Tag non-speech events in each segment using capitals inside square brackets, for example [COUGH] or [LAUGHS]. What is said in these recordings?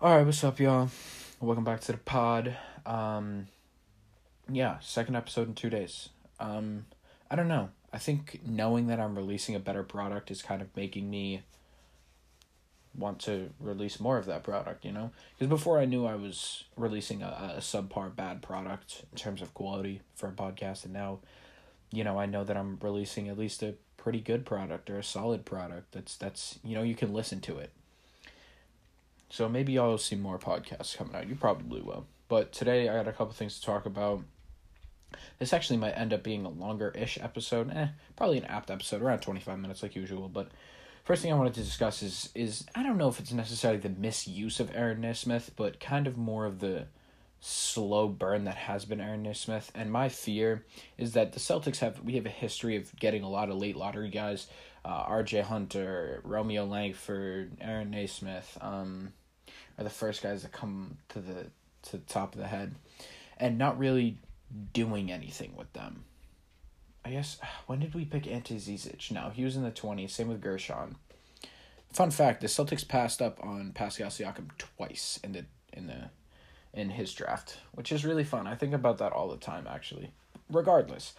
All right, what's up, y'all? Welcome back to the pod. Um, yeah, second episode in two days. Um, I don't know. I think knowing that I'm releasing a better product is kind of making me want to release more of that product, you know? Because before I knew I was releasing a, a subpar bad product in terms of quality for a podcast, and now, you know, I know that I'm releasing at least a pretty good product or a solid product that's that's you know you can listen to it so maybe y'all will see more podcasts coming out. You probably will. But today I got a couple things to talk about. This actually might end up being a longer ish episode. Eh, probably an apt episode, around 25 minutes like usual. But first thing I wanted to discuss is is I don't know if it's necessarily the misuse of Aaron Nesmith, but kind of more of the slow burn that has been Aaron Nesmith. And my fear is that the Celtics have we have a history of getting a lot of late lottery guys. Uh, R.J. Hunter, Romeo Langford, Aaron Nesmith, um, are the first guys that come to the to the top of the head, and not really doing anything with them. I guess [SIGHS] when did we pick Ante Zizic? No, he was in the twenties. Same with Guerschon. Fun fact: the Celtics passed up on Pascal Siakam twice in the in the in his draft, which is really fun. I think about that all the time, actually. Regardless,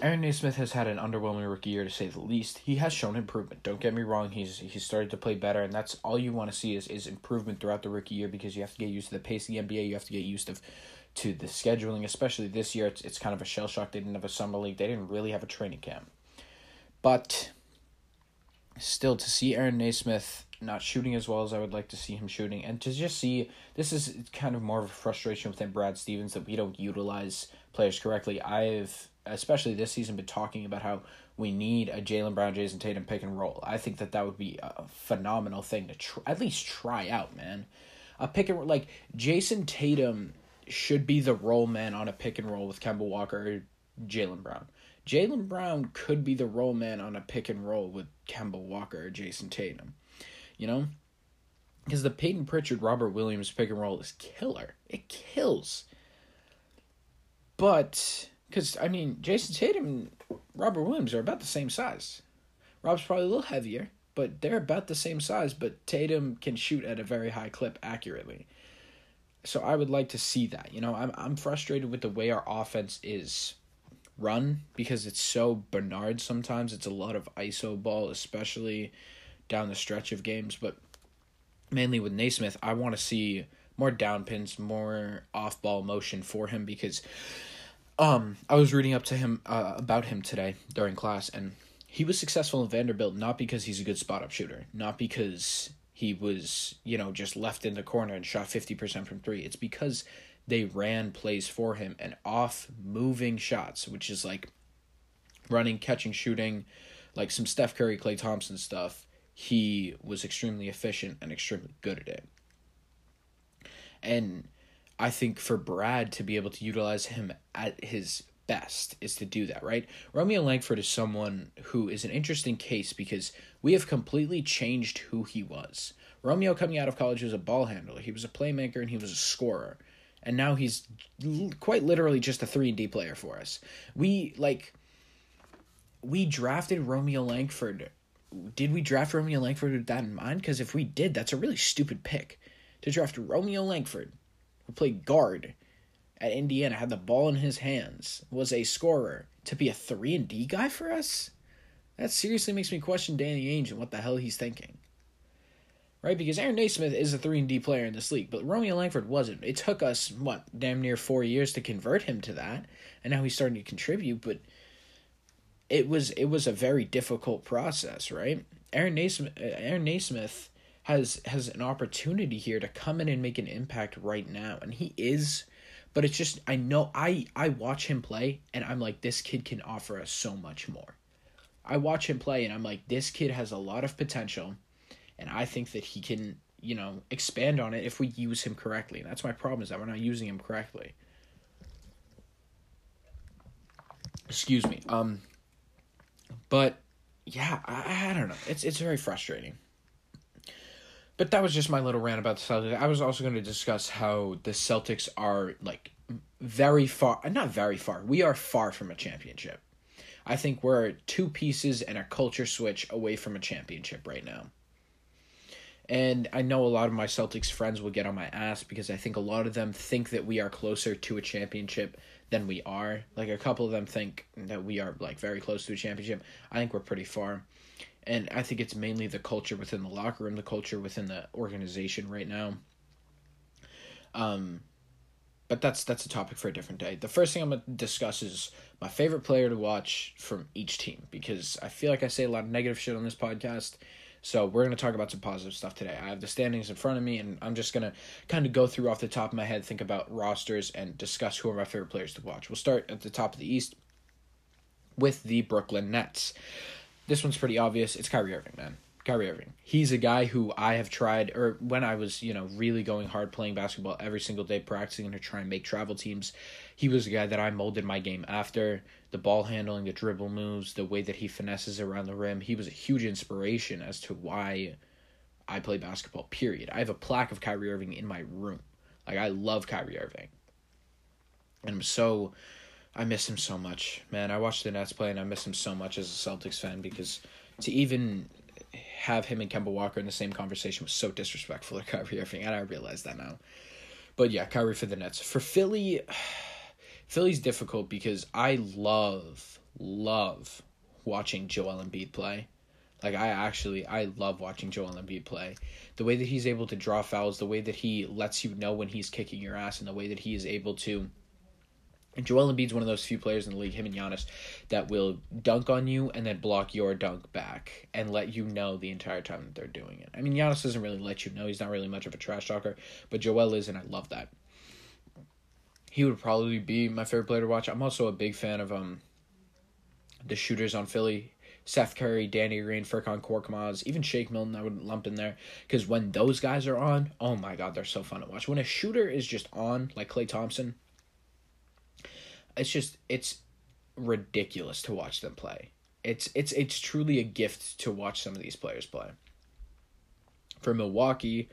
Aaron Nesmith has had an underwhelming rookie year to say the least. He has shown improvement. Don't get me wrong. He's he's started to play better, and that's all you want to see is is improvement throughout the rookie year because you have to get used to the pace of the NBA. You have to get used to to the scheduling, especially this year. It's it's kind of a shell shock. They didn't have a summer league. They didn't really have a training camp, but still to see Aaron Nesmith not shooting as well as I would like to see him shooting, and to just see this is kind of more of a frustration within Brad Stevens that we don't utilize players correctly. I've especially this season, been talking about how we need a Jaylen Brown, Jayson Tatum pick and roll. I think that that would be a phenomenal thing to tr- at least try out, man. A pick and like Jayson Tatum should be the roll man on a pick and roll with Kemba Walker or Jaylen Brown. Jaylen Brown could be the roll man on a pick and roll with Kemba Walker or Jayson Tatum. You know? Because the Payton Pritchard Robert Williams pick and roll is killer. It kills. But because, I mean, Jayson Tatum and Robert Williams are about the same size. Rob's probably a little heavier, but they're about the same size, but Tatum can shoot at a very high clip accurately. So I would like to see that. You know, I'm I'm frustrated with the way our offense is run because it's so Bernard sometimes. It's a lot of ISO ball, especially down the stretch of games, but mainly with Nesmith, I want to see more down pins, more off ball motion for him because um, I was reading up to him uh, about him today during class, and he was successful in Vanderbilt not because he's a good spot up shooter, not because he was you know just left in the corner and shot fifty percent from three. It's because they ran plays for him and off moving shots, which is like running, catching, shooting, like some Steph Curry, Klay Thompson stuff. He was extremely efficient and extremely good at it. And I think for Brad to be able to utilize him at his best is to do that, right? Romeo Langford is someone who is an interesting case because we have completely changed who he was. Romeo coming out of college was a ball handler, he was a playmaker, and he was a scorer. And now he's quite literally just a 3 and D player for us. We like we drafted Romeo Langford. Did we draft Romeo Langford with that in mind? Because if we did, that's a really stupid pick to draft Romeo Langford who played guard at Indiana, had the ball in his hands, was a scorer, to be a 3 and D guy for us? That seriously makes me question Danny Ainge and what the hell he's thinking. Right? Because Aaron Nesmith is a 3 and D player in this league, but Romeo Langford wasn't. It took us, what, damn near four years to convert him to that, and now he's starting to contribute, but it was it was a very difficult process, right? Aaron Nesmith, uh, Aaron Nesmith has has an opportunity here to come in and make an impact right now and he is but it's just I know I I watch him play and I'm like this kid can offer us so much more. I watch him play and I'm like this kid has a lot of potential and I think that he can, you know, expand on it if we use him correctly. And that's my problem is that we're not using him correctly. Excuse me. Um but yeah, I, I don't know. It's it's very frustrating. But that was just my little rant about the Celtics. I was also going to discuss how the Celtics are like very far, not very far. We are far from a championship. I think we're two pieces and a culture switch away from a championship right now. And I know a lot of my Celtics friends will get on my ass because I think a lot of them think that we are closer to a championship than we are. Like a couple of them think that we are like very close to a championship. I think we're pretty far. And I think it's mainly the culture within the locker room, the culture within the organization right now. Um but that's that's a topic for a different day. The first thing I'm gonna discuss is my favorite player to watch from each team because I feel like I say a lot of negative shit on this podcast. So we're gonna talk about some positive stuff today. I have the standings in front of me, and I'm just gonna kind of go through off the top of my head, think about rosters, and discuss who are my favorite players to watch. We'll start at the top of the East with the Brooklyn Nets. This one's pretty obvious. It's Kyrie Irving, man. Kyrie Irving. He's a guy who I have tried, or when I was, you know, really going hard playing basketball every single day, practicing to try and make travel teams, he was a guy that I molded my game after. The ball handling, the dribble moves, the way that he finesses around the rim. He was a huge inspiration as to why I play basketball, period. I have a plaque of Kyrie Irving in my room. Like, I love Kyrie Irving. And I'm so. I miss him so much, man. I watched the Nets play and I miss him so much as a Celtics fan because to even have him and Kemba Walker in the same conversation was so disrespectful to Kyrie Irving, and I realize that now. But yeah, Kyrie for the Nets. For Philly, [SIGHS] Philly's difficult because I love, love watching Joel Embiid play. Like I actually I love watching Joel Embiid play. The way that he's able to draw fouls, the way that he lets you know when he's kicking your ass, and the way that he is able to and Joel Embiid's one of those few players in the league, him and Giannis, that will dunk on you and then block your dunk back and let you know the entire time that they're doing it. I mean, Giannis doesn't really let you know. He's not really much of a trash talker, but Joel is, and I love that. He would probably be my favorite player to watch. I'm also a big fan of um the shooters on Philly. Seth Curry, Danny Green, Furkan Korkmaz, even Shake Milton, I would lump in there. Because when those guys are on, oh my God, they're so fun to watch. When a shooter is just on, like Klay Thompson, it's just it's ridiculous to watch them play. It's it's it's truly a gift to watch some of these players play. For Milwaukee,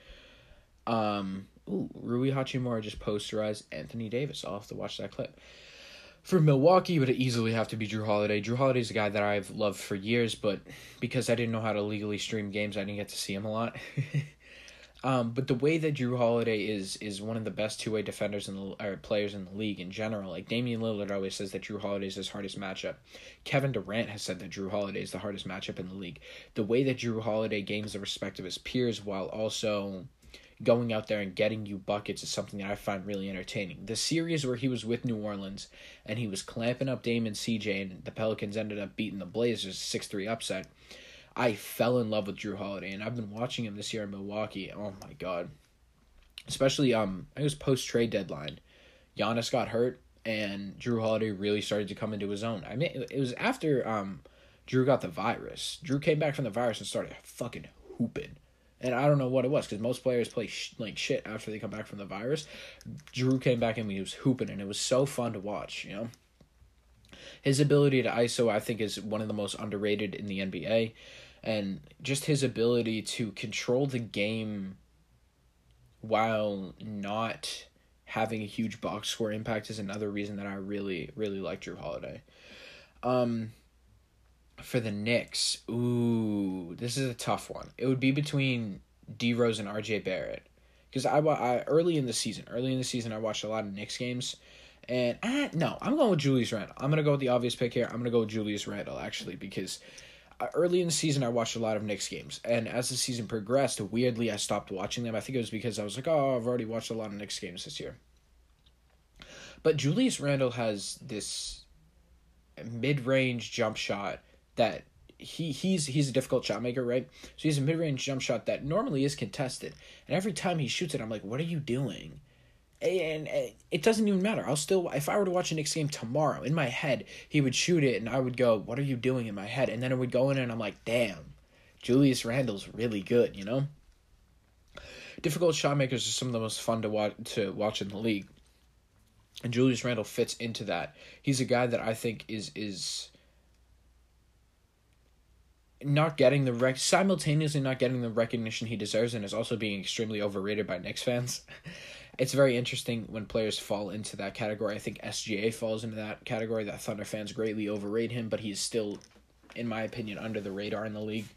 um, ooh, Rui Hachimura just posterized Anthony Davis. I'll have to watch that clip. For Milwaukee, would it easily have to be Jrue Holiday. Jrue Holiday is a guy that I've loved for years, but because I didn't know how to legally stream games, I didn't get to see him a lot. [LAUGHS] Um, but the way that Jrue Holiday is is one of the best two way defenders in the players in the league in general. Like Damian Lillard always says that Jrue Holiday is his hardest matchup. Kevin Durant has said that Jrue Holiday is the hardest matchup in the league. The way that Jrue Holiday gains the respect of his peers while also going out there and getting you buckets is something that I find really entertaining. The series where he was with New Orleans and he was clamping up Damon CJ and the Pelicans ended up beating the Blazers 6 3 upset I fell in love with Jrue Holiday, and I've been watching him this year in Milwaukee. Oh my god! Especially um, it was post trade deadline. Giannis got hurt, and Jrue Holiday really started to come into his own. I mean, it was after um, Jrue got the virus. Jrue came back from the virus and started fucking hooping. And I don't know what it was because most players play sh- like shit after they come back from the virus. Jrue came back and he was hooping, and it was so fun to watch. You know, his ability to ISO I think is one of the most underrated in the NBA and just his ability to control the game while not having a huge box score impact is another reason that I really really like Jrue Holiday. Um for the Knicks, ooh, this is a tough one. It would be between D Rose and RJ Barrett. Because I, I early in the season, early in the season, I watched a lot of Knicks games, and ah, no, I'm going with Julius Randle. I'm gonna go with the obvious pick here. I'm gonna go with Julius Randle actually because early in the season I watched a lot of Knicks games, and as the season progressed, weirdly I stopped watching them. I think it was because I was like, oh, I've already watched a lot of Knicks games this year. But Julius Randle has this mid-range jump shot that he he's he's a difficult shot maker, right? So he has a mid-range jump shot that normally is contested, and every time he shoots it, I'm like, what are you doing? And uh, it doesn't even matter. I'll still, if I were to watch a Knicks game tomorrow, in my head, he would shoot it, and I would go, "What are you doing?" in my head, and then it would go in, and I'm like, "Damn, Julius Randle's really good," you know. Difficult shot makers are some of the most fun to watch to watch in the league, and Julius Randle fits into that. He's a guy that I think is is not getting the rec simultaneously not getting the recognition he deserves and is also being extremely overrated by Knicks fans. [LAUGHS] it's very interesting when players fall into that category. I think SGA falls into that category. That Thunder fans greatly overrate him, but he's still, in my opinion, under the radar in the league.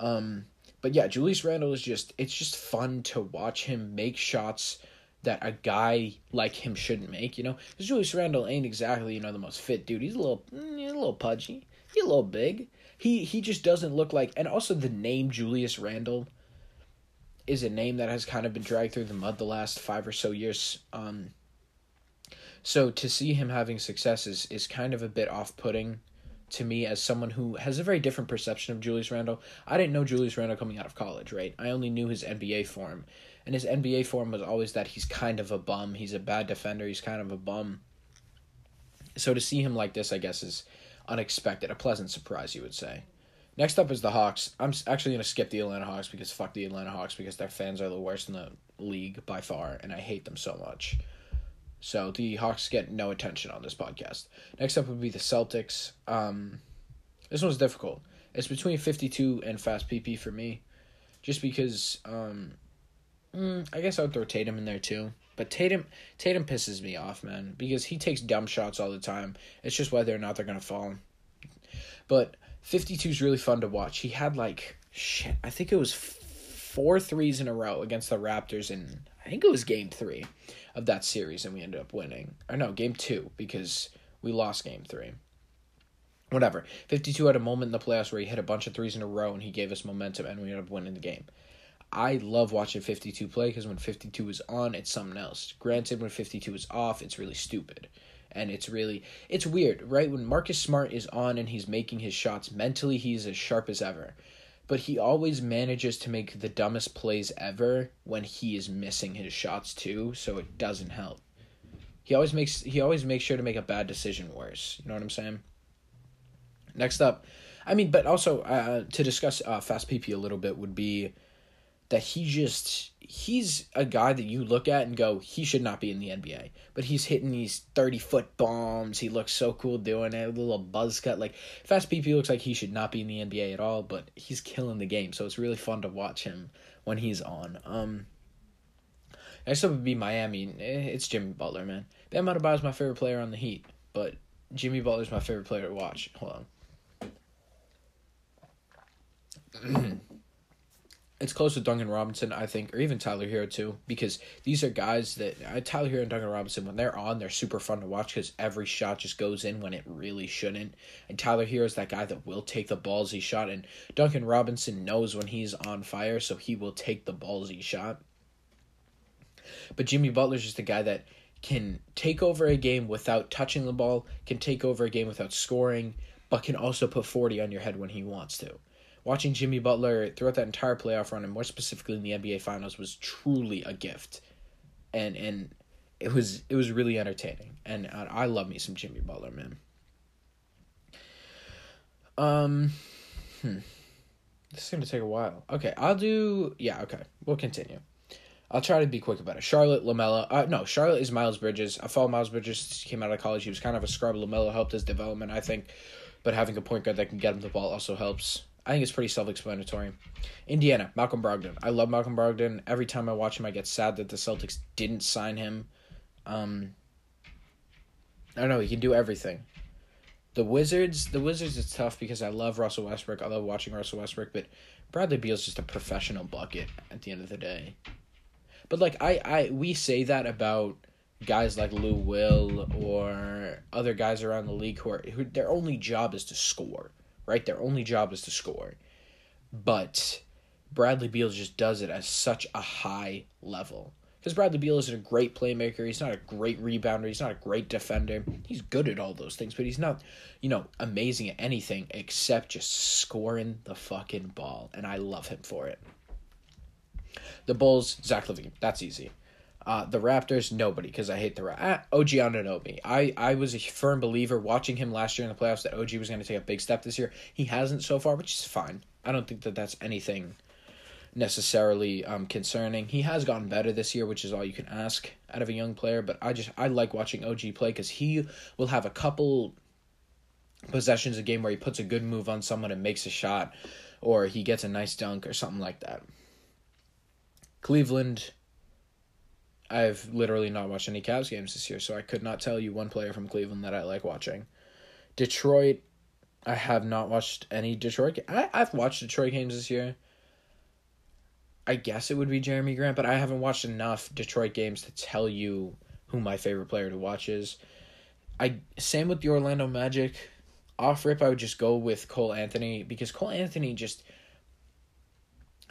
Um, but yeah, Julius Randle is just it's just fun to watch him make shots that a guy like him shouldn't make, you know? Because Julius Randle ain't exactly, you know, the most fit dude. He's a little mm, he's a little pudgy. He's a little big. He he just doesn't look like and also the name Julius Randle is a name that has kind of been dragged through the mud the last five or so years. Um so to see him having success is, is kind of a bit off putting to me as someone who has a very different perception of Julius Randle. I didn't know Julius Randle coming out of college, right? I only knew his NBA form. And his NBA form was always that he's kind of a bum. He's a bad defender. He's kind of a bum. So to see him like this, I guess, is unexpected. A pleasant surprise, you would say. Next up is the Hawks. I'm actually going to skip the Atlanta Hawks because fuck the Atlanta Hawks because their fans are the worst in the league by far, and I hate them so much. So the Hawks get no attention on this podcast. Next up would be the Celtics. Um, this one's difficult. It's between 52 and fast PP for me, just because um, mm, I guess I would throw Tatum in there too. But Tatum Tatum pisses me off, man, because he takes dumb shots all the time. It's just whether or not they're gonna fall. But 52 is really fun to watch. He had like shit. I think it was four threes in a row against the Raptors in I think it was game three of that series, and we ended up winning. Or no, game two because we lost game three. Whatever. 52 had a moment in the playoffs where he hit a bunch of threes in a row and he gave us momentum and we ended up winning the game. I love watching 52 play because when 52 is on, it's something else. Granted, when 52 is off, it's really stupid. And it's really, it's weird, right? When Marcus Smart is on and he's making his shots, mentally he's as sharp as ever but he always manages to make the dumbest plays ever when he is missing his shots too, so it doesn't help. He always makes he always makes sure to make a bad decision worse. You know what I'm saying? Next up, I mean, but also uh, to discuss uh, fast PP a little bit would be that he just he's a guy that you look at and go he should not be in the NBA but he's hitting these 30 foot bombs. He looks so cool doing it. A little buzz cut. Like fast PP looks like he should not be in the NBA at all but he's killing the game. So it's really fun to watch him when he's on. Um next up would be Miami. Eh, it's Jimmy Butler man. Bam Adebayo is my favorite player on the Heat but Jimmy Butler is my favorite player to watch. Hold on [CLEARS THROAT] it's close to Duncan Robinson, I think, or even Tyler Herro too, because these are guys that uh, Tyler Herro and Duncan Robinson, when they're on, they're super fun to watch because every shot just goes in when it really shouldn't. And Tyler Herro is that guy that will take the ballsy shot, and Duncan Robinson knows when he's on fire, so he will take the ballsy shot. But Jimmy Butler's just a guy that can take over a game without touching the ball, can take over a game without scoring, but can also put 40 on your head when he wants to watching Jimmy Butler throughout that entire playoff run, and more specifically in the NBA Finals, was truly a gift, and and it was it was really entertaining, and I, I love me some Jimmy Butler, man. Um, hmm. This is gonna take a while. Okay, I'll do. Yeah, okay, we'll continue. I'll try to be quick about it. Charlotte LaMelo. Uh, no, Charlotte is Miles Bridges. I follow Miles Bridges. He came out of college. He was kind of a scrub. LaMelo helped his development, I think, but having a point guard that can get him the ball also helps. I think it's pretty self explanatory. Indiana, Malcolm Brogdon. I love Malcolm Brogdon. Every time I watch him, I get sad that the Celtics didn't sign him. Um, I don't know. He can do everything. The Wizards, the Wizards is tough because I love Russell Westbrook. I love watching Russell Westbrook, but Bradley Beal's just a professional bucket at the end of the day. But like I, I we say that about guys like Lou Will or other guys around the league who are who their only job is to score right? Their only job is to score. But Bradley Beal just does it at such a high level. Because Bradley Beal isn't a great playmaker. He's not a great rebounder. He's not a great defender. He's good at all those things, but he's not, you know, amazing at anything except just scoring the fucking ball. And I love him for it. The Bulls, Zach LaVine. That's easy. Uh, the Raptors, nobody, because I hate the Raptors. Ah, OG Anunoby. I, I was a firm believer watching him last year in the playoffs that OG was going to take a big step this year. He hasn't so far, which is fine. I don't think that that's anything necessarily um, concerning. He has gotten better this year, which is all you can ask out of a young player. But I just I like watching OG play because he will have a couple possessions a game where he puts a good move on someone and makes a shot, or he gets a nice dunk or something like that. Cleveland I've literally not watched any Cavs games this year, so I could not tell you one player from Cleveland that I like watching. Detroit, I have not watched any Detroit. I I've watched Detroit games this year. I guess it would be Jerami Grant, but I haven't watched enough Detroit games to tell you who my favorite player to watch is. I same with the Orlando Magic. Off rip, I would just go with Cole Anthony because Cole Anthony just.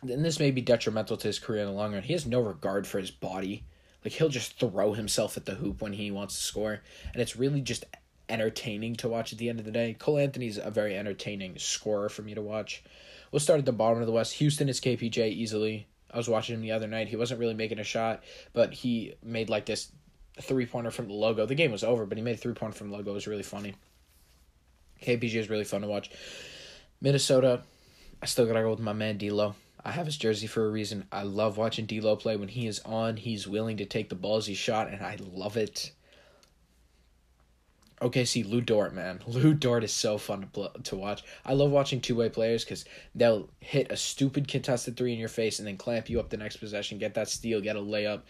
And this may be detrimental to his career in the long run. He has no regard for his body. Like he'll just throw himself at the hoop when he wants to score, and it's really just entertaining to watch at the end of the day. Cole Anthony's a very entertaining scorer for me to watch. We'll start at the bottom of the West. Houston is KPJ easily. I was watching him the other night. He wasn't really making a shot, but he made like this three pointer from the logo. The game was over, but he made a three pointer from the logo. It was really funny. KPJ is really fun to watch. Minnesota, I still gotta go with my man D'Lo. I have his jersey for a reason. I love watching D'Lo play. When he is on, he's willing to take the balls he shot, and I love it. OKC Lu Dort, man. [LAUGHS] Lu Dort is so fun to pl- to watch. I love watching two way players because they'll hit a stupid contested three in your face and then clamp you up the next possession, get that steal, get a layup.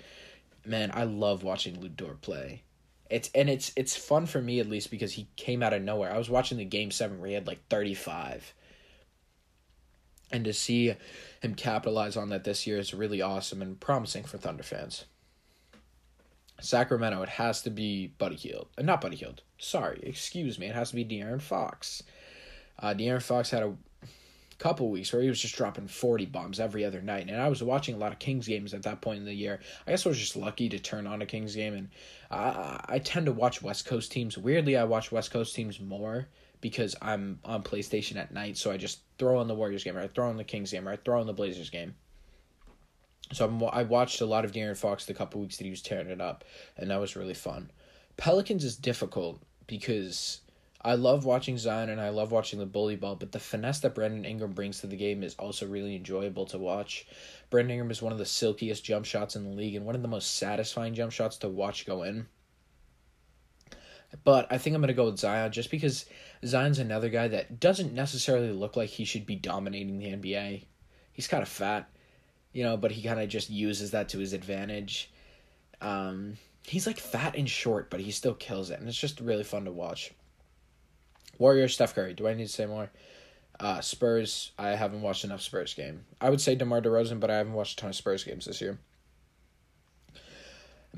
Man, I love watching Lu Dort play. It's and it's it's fun for me at least because he came out of nowhere. I was watching the game seven where he had like thirty five. And to see him capitalize on that this year is really awesome and promising for Thunder fans. Sacramento, it has to be Buddy Hield. Uh, not Buddy Hield. Sorry, excuse me. It has to be De'Aaron Fox. Uh, De'Aaron Fox had a couple weeks where he was just dropping 40 bombs every other night. And I was watching a lot of Kings games at that point in the year. I guess I was just lucky to turn on a Kings game. And I, I tend to watch West Coast teams. Weirdly, I watch West Coast teams more because I'm on PlayStation at night. So I just throw on the Warriors game or I throw on the Kings game or I throw on the Blazers game. So I'm, I watched a lot of De'Aaron Fox the couple weeks that he was tearing it up, and that was really fun. Pelicans is difficult because I love watching Zion and I love watching the bully ball, but the finesse that Brandon Ingram brings to the game is also really enjoyable to watch. Brandon Ingram is one of the silkiest jump shots in the league and one of the most satisfying jump shots to watch go in. But I think I'm going to go with Zion just because Zion's another guy that doesn't necessarily look like he should be dominating the NBA. He's kind of fat you know, but he kind of just uses that to his advantage. Um, he's like fat and short, but he still kills it, and it's just really fun to watch. Warriors, Steph Curry. Do I need to say more? Uh, Spurs. I haven't watched enough Spurs game. I would say DeMar DeRozan, but I haven't watched a ton of Spurs games this year.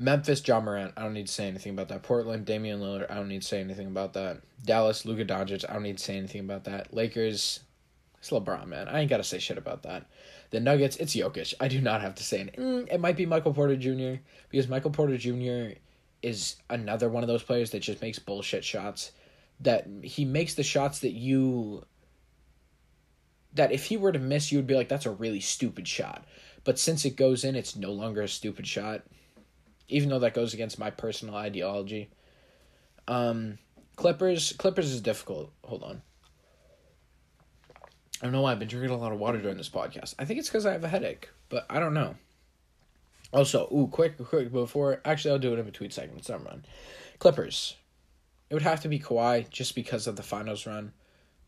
Memphis, Ja Morant. I don't need to say anything about that. Portland, Damian Lillard. I don't need to say anything about that. Dallas, Luka Doncic. I don't need to say anything about that. Lakers, it's LeBron, man. I ain't got to say shit about that. The Nuggets, it's Jokic. I do not have to say it. Mm, it might be Michael Porter Jr. because Michael Porter Jr. is another one of those players that just makes bullshit shots. That he makes the shots that you. That if he were to miss, you would be like, that's a really stupid shot. But since it goes in, it's no longer a stupid shot. Even though that goes against my personal ideology. Um, Clippers, Clippers is difficult. Hold on. I don't know why I've been drinking a lot of water during this podcast. I think it's because I have a headache, but I don't know. Also, ooh, quick, quick before. Actually, I'll do it in between segments. Never mind. Clippers. It would have to be Kawhi just because of the finals run.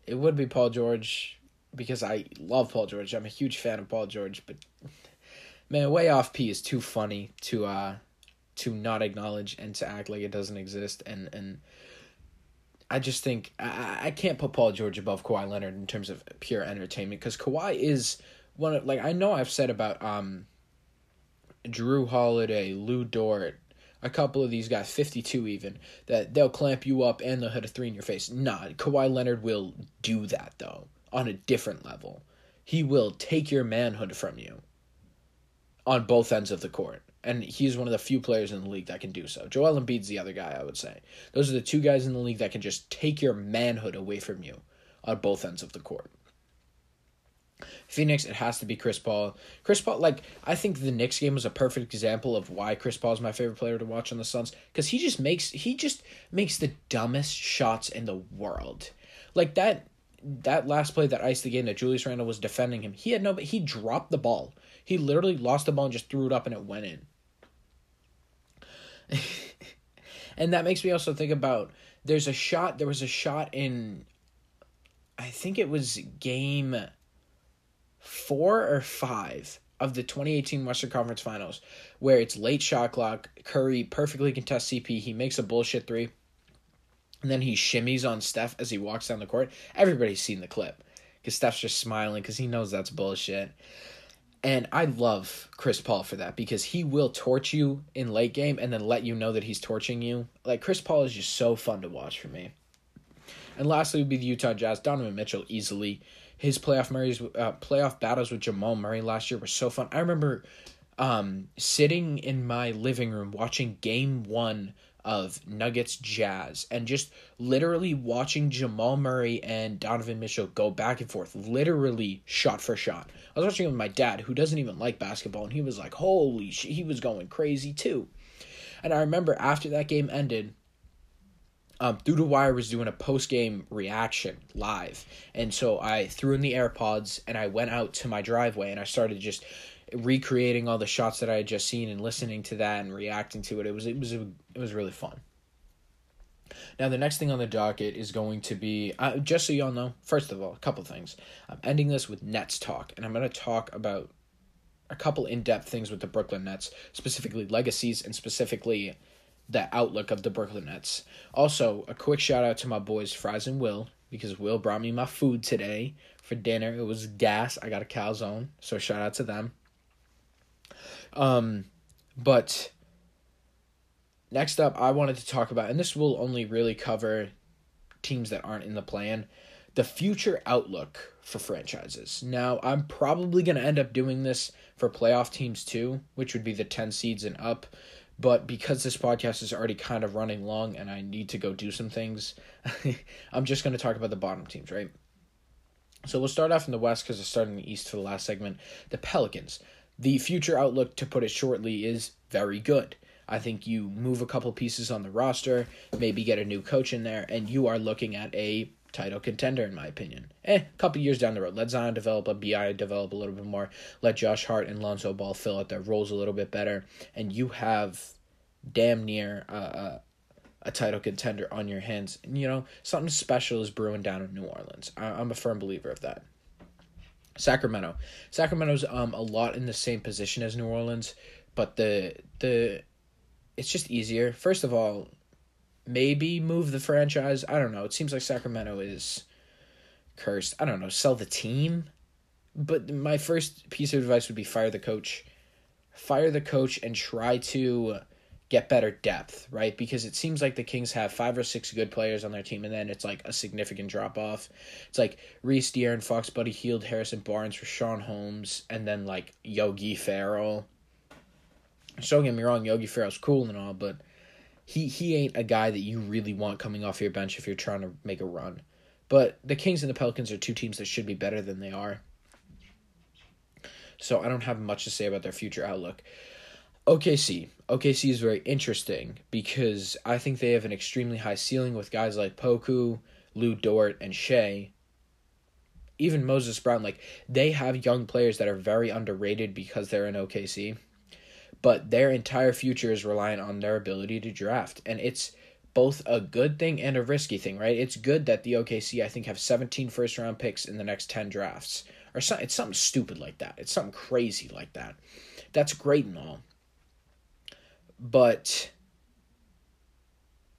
It would be Paul George because I love Paul George. I'm a huge fan of Paul George, but man, Playoff P is too funny to uh to not acknowledge and to act like it doesn't exist and and I just think I, I can't put Paul George above Kawhi Leonard in terms of pure entertainment because Kawhi is one of like I know I've said about um Jrue Holiday, Lu Dort, a couple of these guys, fifty two even, that they'll clamp you up and they'll hit a three in your face. Nah, Kawhi Leonard will do that though on a different level. He will take your manhood from you on both ends of the court and he's one of the few players in the league that can do so. Joel Embiid's the other guy, I would say. Those are the two guys in the league that can just take your manhood away from you on both ends of the court. Phoenix, it has to be Chris Paul. Chris Paul, like I think the Knicks game was a perfect example of why Chris Paul is my favorite player to watch on the Suns because he just makes he just makes the dumbest shots in the world. Like that that last play that iced the game that Julius Randle was defending him, he had no, he dropped the ball. He literally lost the ball and just threw it up and it went in. [LAUGHS] and that makes me also think about there's a shot there was a shot in I think it was game 4 or 5 of the 2018 Western Conference Finals where it's late shot clock Curry perfectly contests CP he makes a bullshit 3 and then he shimmies on Steph as he walks down the court. Everybody's seen the clip cuz Steph's just smiling cuz he knows that's bullshit And I love Chris Paul for that because he will torch you in late game and then let you know that he's torching you. Like Chris Paul is just so fun to watch for me. And lastly would be the Utah Jazz. Donovan Mitchell easily. His playoff Murray's uh, playoff battles with Jamal Murray last year were so fun. I remember um, sitting in my living room watching Game One of Nuggets Jazz and just literally watching Jamal Murray and Donovan Mitchell go back and forth, literally shot for shot. I was watching with my dad, who doesn't even like basketball, and he was like, "Holy shit!" He was going crazy too. And I remember after that game ended, um, Through the Wire was doing a post game reaction live, and so I threw in the AirPods and I went out to my driveway and I started just recreating all the shots that I had just seen and listening to that and reacting to it. It was it was it was really fun. Now the next thing on the docket is going to be uh, just so y'all know. First of all, a couple things. I'm ending this with Nets talk, and I'm going to talk about a couple in depth things with the Brooklyn Nets, specifically legacies and specifically the outlook of the Brooklyn Nets. Also, a quick shout out to my boys Fries and Will because Will brought me my food today for dinner. It was gas. I got a calzone, so shout out to them. Um, but next up, I wanted to talk about, and this will only really cover teams that aren't in the plan, the future outlook for franchises. Now, I'm probably going to end up doing this for playoff teams too, which would be the 10 seeds and up. But because this podcast is already kind of running long and I need to go do some things, [LAUGHS] I'm just going to talk about the bottom teams, right? So we'll start off in the West because I started in the East for the last segment. The Pelicans the future outlook, to put it shortly, is very good. I think you move a couple pieces on the roster, maybe get a new coach in there, and you are looking at a title contender, in my opinion. Eh, a couple years down the road. Let Zion develop, let BI develop a little bit more. Let Josh Hart and Lonzo Ball fill out their roles a little bit better, and you have damn near uh, uh, a title contender on your hands. And, you know, something special is brewing down in New Orleans. I- I'm a firm believer of that. Sacramento. Sacramento's um a lot in the same position as New Orleans, but the the it's just easier. First of all, maybe move the franchise. I don't know. It seems like Sacramento is cursed. I don't know. Sell the team. But my first piece of advice would be fire the coach. Fire the coach and try to get better depth, right? Because it seems like the Kings have five or six good players on their team, and then it's like a significant drop off. It's like Reese, De'Aaron Fox, Buddy Hield, Harrison Barnes, Richaun Holmes, and then like Yogi Ferrell. So don't get me wrong, Yogi Ferrell's cool and all, but he he ain't a guy that you really want coming off your bench if you're trying to make a run. But the Kings and the Pelicans are two teams that should be better than they are. So I don't have much to say about their future outlook. OKC. OKC is very interesting because I think they have an extremely high ceiling with guys like Poku, Lu Dort, and Shai. Even Moses Brown, like they have young players that are very underrated because they're in OKC, but their entire future is reliant on their ability to draft, and it's both a good thing and a risky thing, right? It's good that the OKC I think have 17 first round picks in the next 10 drafts, or something. It's something stupid like that. It's something crazy like that. That's great and all but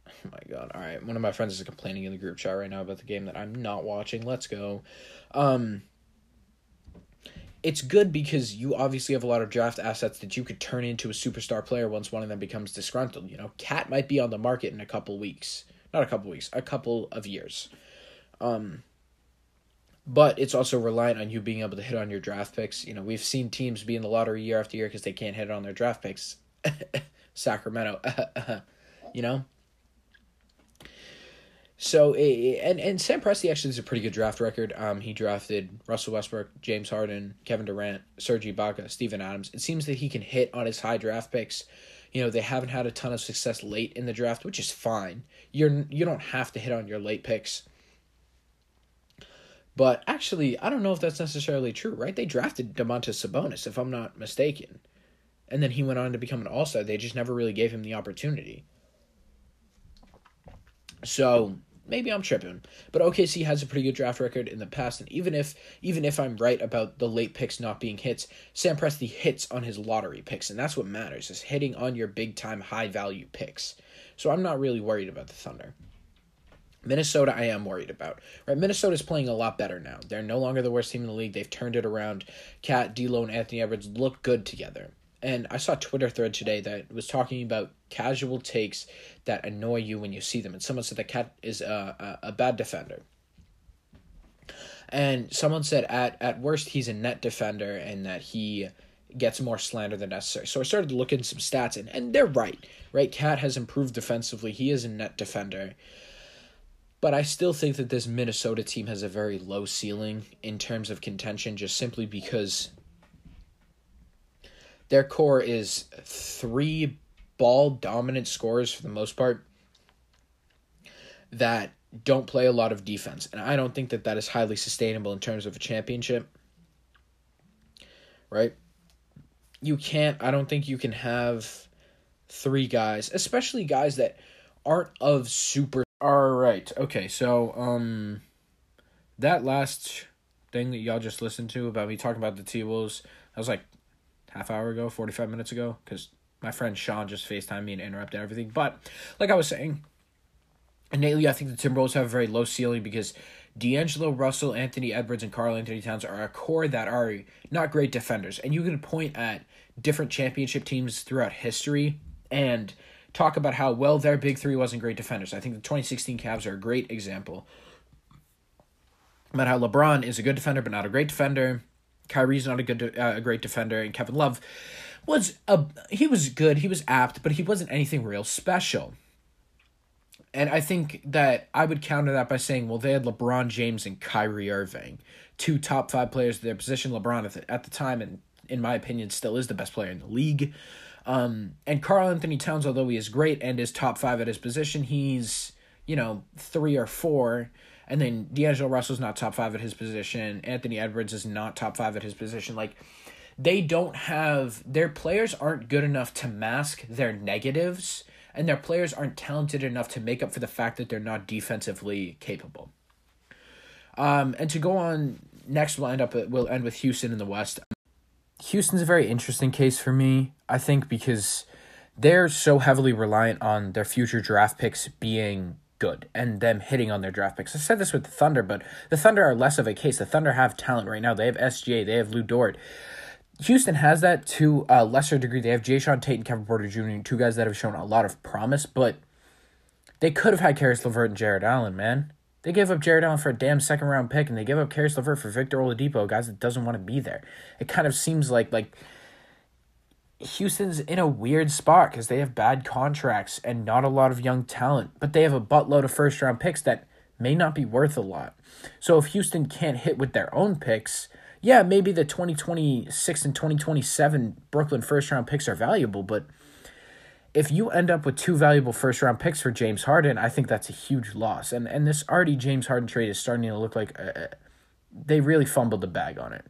oh my god, all right. One of my friends is complaining in the group chat right now about the game that I'm not watching. Let's go. Um it's good because you obviously have a lot of draft assets that you could turn into a superstar player once one of them becomes disgruntled. You know, KAT might be on the market in a couple weeks. Not a couple weeks, a couple of years. Um but it's also reliant on you being able to hit on your draft picks. You know, we've seen teams be in the lottery year after year because they can't hit on their draft picks. [LAUGHS] Sacramento, [LAUGHS] you know. So and and Sam Presti actually has a pretty good draft record. Um, he drafted Russell Westbrook, James Harden, Kevin Durant, Serge Ibaka, Steven Adams. It seems that he can hit on his high draft picks. You know they haven't had a ton of success late in the draft, which is fine. You're you don't have to hit on your late picks. But actually, I don't know if that's necessarily true, right? They drafted Domantas Sabonis, if I'm not mistaken and then he went on to become an all star. They just never really gave him the opportunity. So maybe I'm tripping, but OKC has a pretty good draft record in the past, and even if even if I'm right about the late picks not being hits, Sam Presti hits on his lottery picks, and that's what matters is hitting on your big time high value picks. So I'm not really worried about the Thunder. Minnesota, I am worried about. Right, Minnesota's playing a lot better now. They're no longer the worst team in the league. They've turned it around. KAT, D'Lo, and Anthony Edwards look good together. And I saw a Twitter thread today that was talking about casual takes that annoy you when you see them. And someone said that KAT is a, a, a bad defender. And someone said at at worst he's a net defender and that he gets more slander than necessary. So I started looking some stats and, and they're right. Right? KAT has improved defensively. He is a net defender. But I still think that this Minnesota team has a very low ceiling in terms of contention just simply because their core is three ball dominant scorers for the most part that don't play a lot of defense. And I don't think that that is highly sustainable in terms of a championship. Right? You can't, I don't think you can have three guys, especially guys that aren't of super all right. Okay. So, um, that last thing that y'all just listened to about me talking about the T Wolves, that was like half hour ago, forty five minutes ago, because my friend Sean just Facetime me and interrupted everything. But like I was saying, innately, I think the Timberwolves have a very low ceiling because D'Angelo Russell, Anthony Edwards, and Karl-Anthony Towns are a core that are not great defenders, and you can point at different championship teams throughout history and talk about how well their big three wasn't great defenders. I think the 2016 Cavs are a great example. About how LeBron is a good defender but not a great defender. Kyrie's not a good, uh, a great defender, and Kevin Love was a he was good, he was apt, but he wasn't anything real special. And I think that I would counter that by saying, well, they had LeBron James and Kyrie Irving, two top five players in their position. LeBron at the, at the time, and in my opinion, still is the best player in the league. Um, and Karl-Anthony Towns, although he is great and is top five at his position, he's, you know, three or four. And then D'Angelo Russell's not top five at his position. Anthony Edwards is not top five at his position. Like, they don't have, their players aren't good enough to mask their negatives, and their players aren't talented enough to make up for the fact that they're not defensively capable. Um, and to go on, next we'll end up, we'll end with Houston in the West. Houston's a very interesting case for me, I think, because they're so heavily reliant on their future draft picks being good and them hitting on their draft picks. I said this with the Thunder, but the Thunder are less of a case. The Thunder have talent right now. They have SGA, they have Lu Dort. Houston has that to a lesser degree. They have Jae'Sean Tate and Kevin Porter Jr., two guys that have shown a lot of promise, but they could have had Caris LeVert and Jarrett Allen, man. They gave up Jarrett Allen for a damn second round pick, and they gave up Caris LeVert for Victor Oladipo, guys that doesn't want to be there. It kind of seems like like Houston's in a weird spot because they have bad contracts and not a lot of young talent, but they have a buttload of first round picks that may not be worth a lot. So if Houston can't hit with their own picks, yeah, maybe the 2026 and 2027 Brooklyn first round picks are valuable, but if you end up with two valuable first round picks for James Harden, I think that's a huge loss. And and this already James Harden trade is starting to look like a, they really fumbled the bag on it.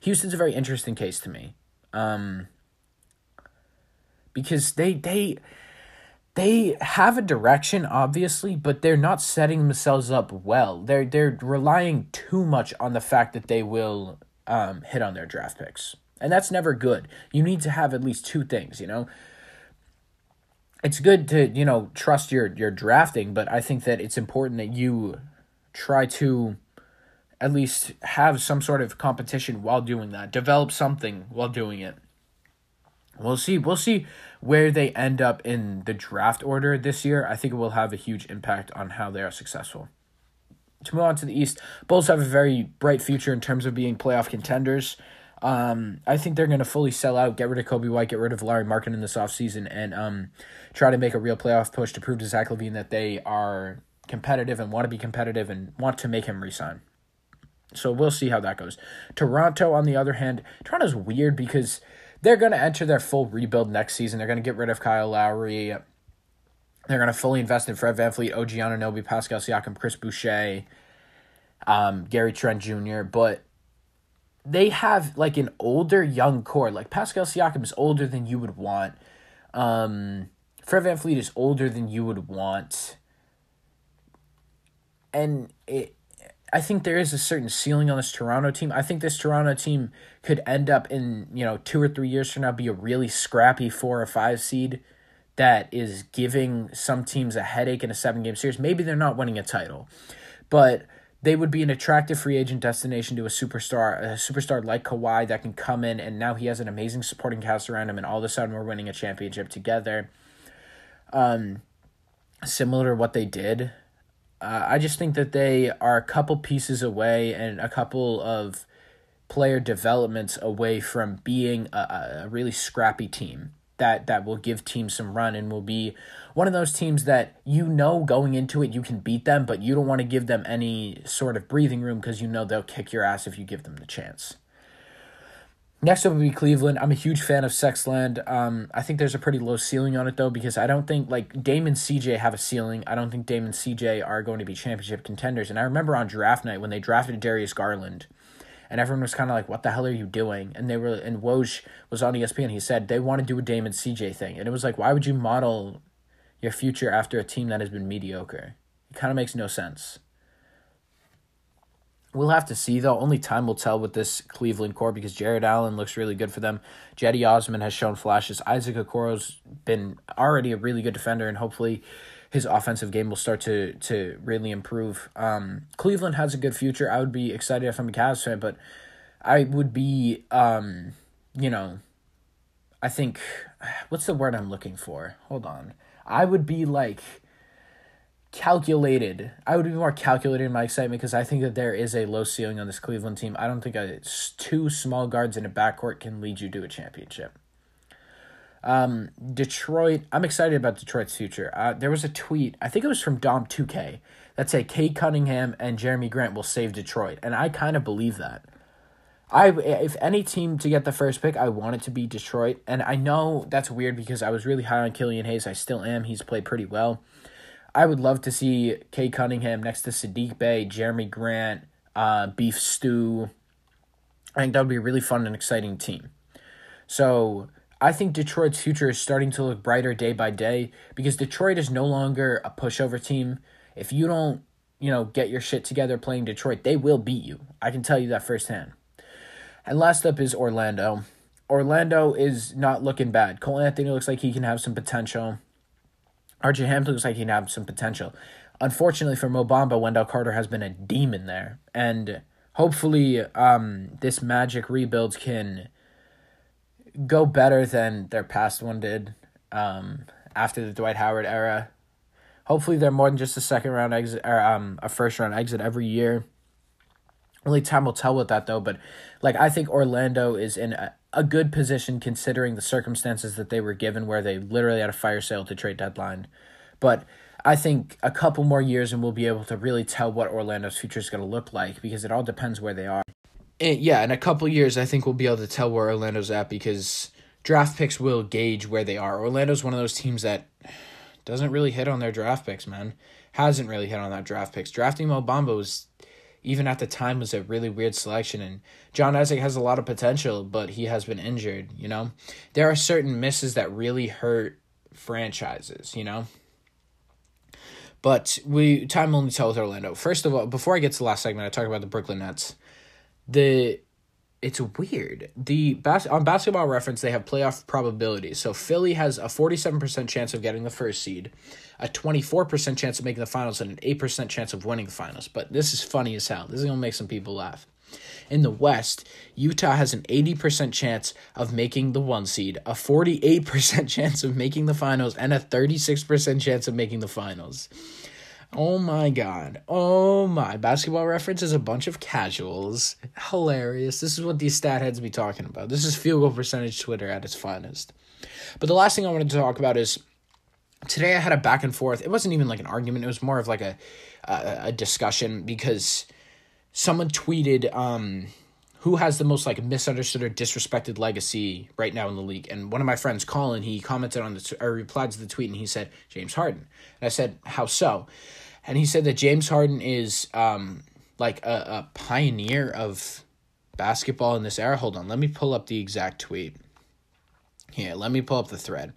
Houston's a very interesting case to me. Um, because they they they have a direction obviously, but they're not setting themselves up well. They're they're relying too much on the fact that they will um, hit on their draft picks. And that's never good. You need to have at least two things, you know it's good to you know trust your your drafting, but I think that it's important that you try to at least have some sort of competition while doing that. Develop something while doing it. We'll see. We'll see where they end up in the draft order this year. I think it will have a huge impact on how they are successful. To move on to the East, Bulls have a very bright future in terms of being playoff contenders. Um, I think they're going to fully sell out, get rid of Coby White, get rid of Lauri Markkanen in this offseason, and um, try to make a real playoff push to prove to Zach LaVine that they are competitive and want to be competitive and want to make him resign. So we'll see how that goes. Toronto, on the other hand, Toronto's weird because they're going to enter their full rebuild next season. They're going to get rid of Kyle Lowry. They're going to fully invest in Fred VanVleet, OG Anunoby, Pascal Siakam, Chris Boucher, um, Gary Trent Jr., but they have like an older young core. Like Pascal Siakam is older than you would want. Um, Fred VanVleet is older than you would want. And it I think there is a certain ceiling on this Toronto team. I think this Toronto team could end up in, you know, two or three years from now be a really scrappy four or five seed that is giving some teams a headache in a seven game series. Maybe they're not winning a title, but they would be an attractive free agent destination to a superstar, a superstar like Kawhi that can come in and now he has an amazing supporting cast around him, and all of a sudden we're winning a championship together. Um, similar to what they did. Uh, I just think that they are a couple pieces away and a couple of player developments away from being a, a really scrappy team that that will give teams some run and will be one of those teams that you know going into it you can beat them, but you don't want to give them any sort of breathing room because you know they'll kick your ass if you give them the chance. Next up would be Cleveland. I'm a huge fan of Sexland. Um, I think there's a pretty low ceiling on it though because I don't think like Dame and CJ have a ceiling. I don't think Dame and CJ are going to be championship contenders. And I remember on draft night when they drafted Darius Garland, and everyone was kind of like, "What the hell are you doing?" And they were and Woj was on ESPN. He said they want to do a Dame and CJ thing, and it was like, why would you model your future after a team that has been mediocre? It kind of makes no sense. We'll have to see though. Only time will tell with this Cleveland core because Jarrett Allen looks really good for them. Cedi Osman has shown flashes. Isaac Okoro's been already a really good defender, and hopefully his offensive game will start to to really improve. Um, Cleveland has a good future. I would be excited if I'm a Cavs fan, but I would be, um, you know, I think what's the word I'm looking for? Hold on. I would be like calculated. I would be more calculated in my excitement because I think that there is a low ceiling on this Cleveland team. I don't think a, two small guards in a backcourt can lead you to a championship. Um, Detroit, I'm excited about Detroit's future. Uh, there was a tweet, I think it was from Dom2K, that said Cade Cunningham and Jerami Grant will save Detroit, and I kind of believe that. I if any team to get the first pick, I want it to be Detroit, and I know that's weird because I was really high on Killian Hayes. I still am. He's played pretty well. I would love to see Cade Cunningham next to Saddiq Bey, Jerami Grant, uh, Beef Stew. I think that would be a really fun and exciting team. So I think Detroit's future is starting to look brighter day by day because Detroit is no longer a pushover team. If you don't, you know, get your shit together playing Detroit, they will beat you. I can tell you that firsthand. And last up is Orlando. Orlando is not looking bad. Cole Anthony looks like he can have some potential. RJ Hampton looks like he have some potential. Unfortunately for Mo Bamba, Wendell Carter has been a demon there. And hopefully um, this Magic rebuild can go better than their past one did um, after the Dwight Howard era. Hopefully they're more than just a second round exit or um, a first round exit every year. Only time will tell with that though, but like I think Orlando is in a, a good position considering the circumstances that they were given where they literally had a fire sale to trade deadline. But I think a couple more years and we'll be able to really tell what Orlando's future is going to look like because it all depends where they are. And yeah, in a couple years I think we'll be able to tell where Orlando's at because draft picks will gauge where they are. Orlando's one of those teams that doesn't really hit on their draft picks, man. Hasn't really hit on that draft picks. Drafting Mo Bamba was even at the time was a really weird selection and John Isaac has a lot of potential but he has been injured, you know. There are certain misses that really hurt franchises, you know. But we time only tell with Orlando. First of all, before I get to the last segment, I talk about the Brooklyn Nets. The it's weird. The bas- on basketball reference they have playoff probabilities. So Philly has a 47% chance of getting the first seed a 24% chance of making the finals and an 8% chance of winning the finals. But this is funny as hell. This is going to make some people laugh. In the West, Utah has an 80% chance of making the one seed, a 48% [LAUGHS] chance of making the finals, and a 36% chance of making the finals. Oh my god. Oh my. Basketball reference is a bunch of casuals. Hilarious. This is what these stat heads be talking about. This is field goal percentage Twitter at its finest. But the last thing I wanted to talk about is today I had a back and forth. It wasn't even like an argument. It was more of like a a, a discussion because someone tweeted um who has the most like misunderstood or disrespected legacy right now in the league. And one of my friends, Colin, he commented on the or replied to the tweet and he said James Harden. And I said how so? And he said that James Harden is um like a, a pioneer of basketball in this era. Hold on, let me pull up the exact tweet. Here, let me pull up the thread.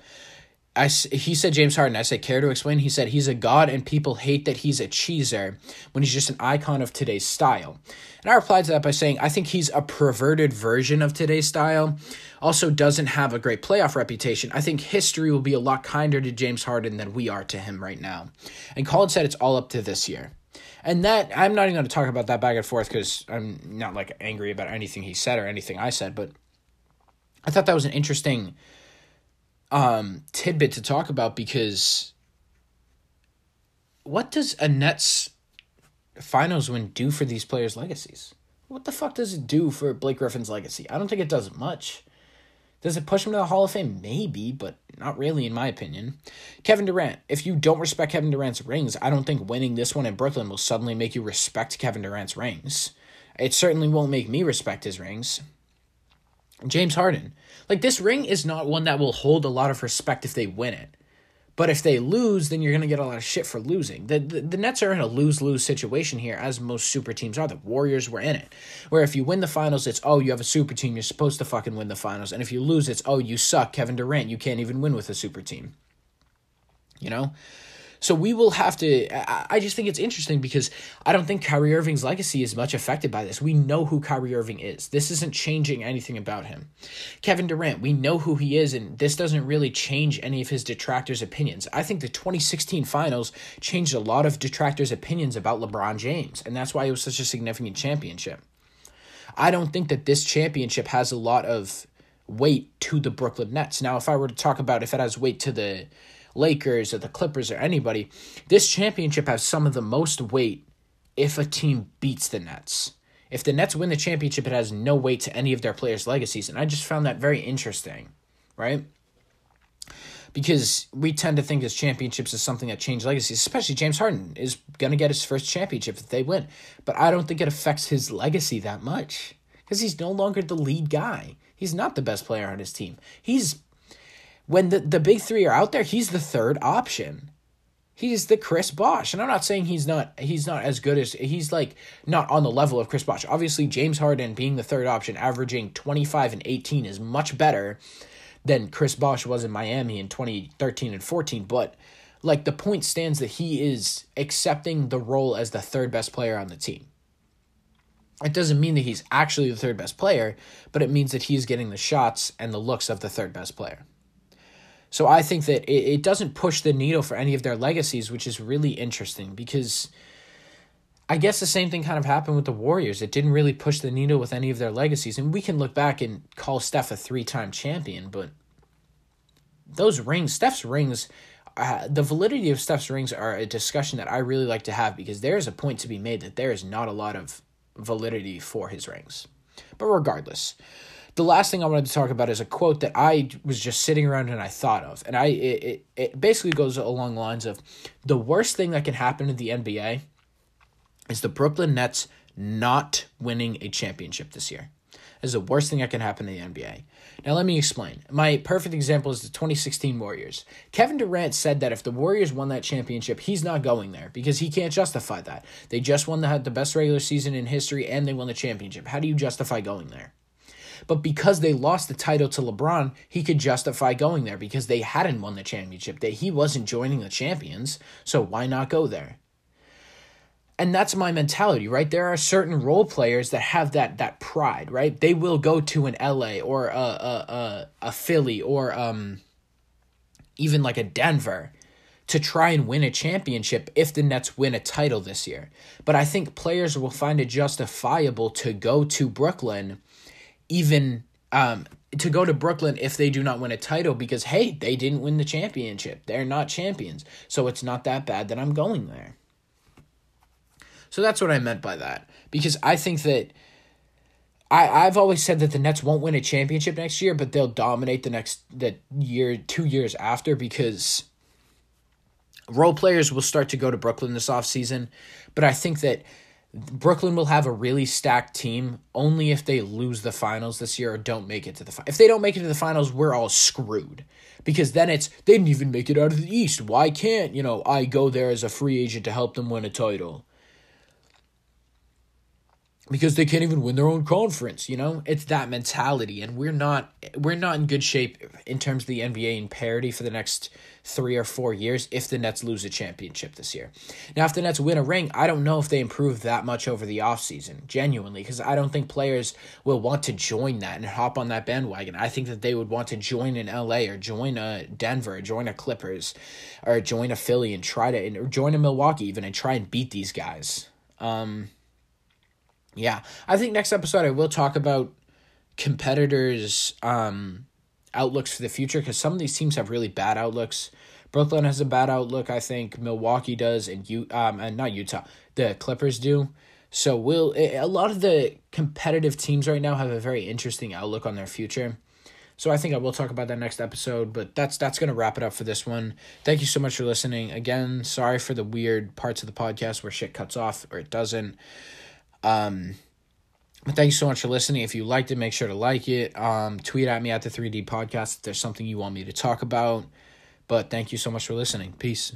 I, he said James Harden. I said, care to explain? He said he's a god and people hate that he's a cheeser when he's just an icon of today's style. And I replied to that by saying, I think he's a perverted version of today's style. Also, doesn't have a great playoff reputation. I think history will be a lot kinder to James Harden than we are to him right now. And Colin said it's all up to this year. And that, I'm not even going to talk about that back and forth because I'm not like angry about anything he said or anything I said, but I thought that was an interesting um, tidbit to talk about because what does a Nets finals win do for these players' legacies? What the fuck does it do for Blake Griffin's legacy? I don't think it does much. Does it push him to the Hall of Fame? Maybe, but not really, in my opinion. Kevin Durant. If you don't respect Kevin Durant's rings, I don't think winning this one in Brooklyn will suddenly make you respect Kevin Durant's rings. It certainly won't make me respect his rings. James Harden. Like this ring is not one that will hold a lot of respect if they win it. But if they lose, then you're going to get a lot of shit for losing. The, the, the Nets are in a lose lose situation here, as most super teams are. The Warriors were in it. Where if you win the finals, it's, oh, you have a super team. You're supposed to fucking win the finals. And if you lose, it's, oh, you suck. Kevin Durant. You can't even win with a super team. You know? So we will have to. I just think it's interesting because I don't think Kyrie Irving's legacy is much affected by this. We know who Kyrie Irving is. This isn't changing anything about him. Kevin Durant, we know who he is, and this doesn't really change any of his detractors' opinions. I think the 2016 finals changed a lot of detractors' opinions about LeBron James, and that's why it was such a significant championship. I don't think that this championship has a lot of weight to the Brooklyn Nets. Now, if I were to talk about if it has weight to the Lakers or the Clippers or anybody, this championship has some of the most weight if a team beats the Nets. If the Nets win the championship, it has no weight to any of their players' legacies. And I just found that very interesting, right? Because we tend to think as championships is something that changes legacies, especially James Harden is going to get his first championship if they win. But I don't think it affects his legacy that much because he's no longer the lead guy. He's not the best player on his team. He's when the, the big three are out there, he's the third option. He's the Chris Bosh. And I'm not saying he's not he's not as good as he's like not on the level of Chris Bosh. Obviously, James Harden being the third option, averaging 25 and 18 is much better than Chris Bosh was in Miami in 2013 and 14. But like the point stands that he is accepting the role as the third best player on the team. It doesn't mean that he's actually the third best player, but it means that he's getting the shots and the looks of the third best player. So I think that it, it doesn't push the needle for any of their legacies, which is really interesting because I guess the same thing kind of happened with the Warriors. It didn't really push the needle with any of their legacies. And we can look back and call Steph a three time champion, but those rings, Steph's rings, uh, the validity of Steph's rings are a discussion that I really like to have because there is a point to be made that there is not a lot of validity for his rings. But regardless, the last thing I wanted to talk about is a quote that I was just sitting around and I thought of, and I it, it, it basically goes along the lines of the worst thing that can happen in the NBA is the Brooklyn Nets not winning a championship this year. Is the worst thing that can happen in the NBA. Now let me explain. My perfect example is the 2016 Warriors. Kevin Durant said that if the Warriors won that championship, he's not going there because he can't justify that. They just won the, the best regular season in history and they won the championship. How do you justify going there? But because they lost the title to LeBron, he could justify going there because they hadn't won the championship. That he wasn't joining the champions, so why not go there? And that's my mentality, right? There are certain role players that have that that pride, right? They will go to an LA or a a a, a Philly or um even like a Denver to try and win a championship if the Nets win a title this year. But I think players will find it justifiable to go to Brooklyn even um, to go to Brooklyn if they do not win a title because hey, they didn't win the championship. They're not champions. So it's not that bad that I'm going there. So that's what I meant by that. Because I think that I, I've always said that the Nets won't win a championship next year, but they'll dominate the next the year, two years after because role players will start to go to Brooklyn this offseason. But I think that Brooklyn will have a really stacked team only if they lose the finals this year or don't make it to the fi- if they don't make it to the finals we're all screwed. Because then it's they didn't even make it out of the east. Why can't you know I go there as a free agent to help them win a title because they can't even win their own conference you know? It's that mentality and we're not we're not in good shape in terms of the nba in parity for the next three or four years if the nets lose a championship this year. Now if the nets win a ring i don't know if they improve that much over the offseason genuinely because i don't think players will want to join that and hop on that bandwagon. I think that they would want to join in la or join a denver or join a clippers or join a philly and try to or join a milwaukee even and try and beat these guys. Um yeah, I think next episode I will talk about competitors' um, outlooks for the future because some of these teams have really bad outlooks. Brooklyn has a bad outlook, I think. Milwaukee does, and you um and not Utah. The Clippers do. So will a lot of the competitive teams right now have a very interesting outlook on their future. So I think I will talk about that next episode, but that's that's gonna wrap it up for this one. Thank you so much for listening. Again, sorry for the weird parts of the podcast where shit cuts off or it doesn't. Um, but thank you so much for listening. If you liked it, make sure to like it. Um, tweet at me at the 3D podcast if there's something you want me to talk about. But thank you so much for listening. Peace.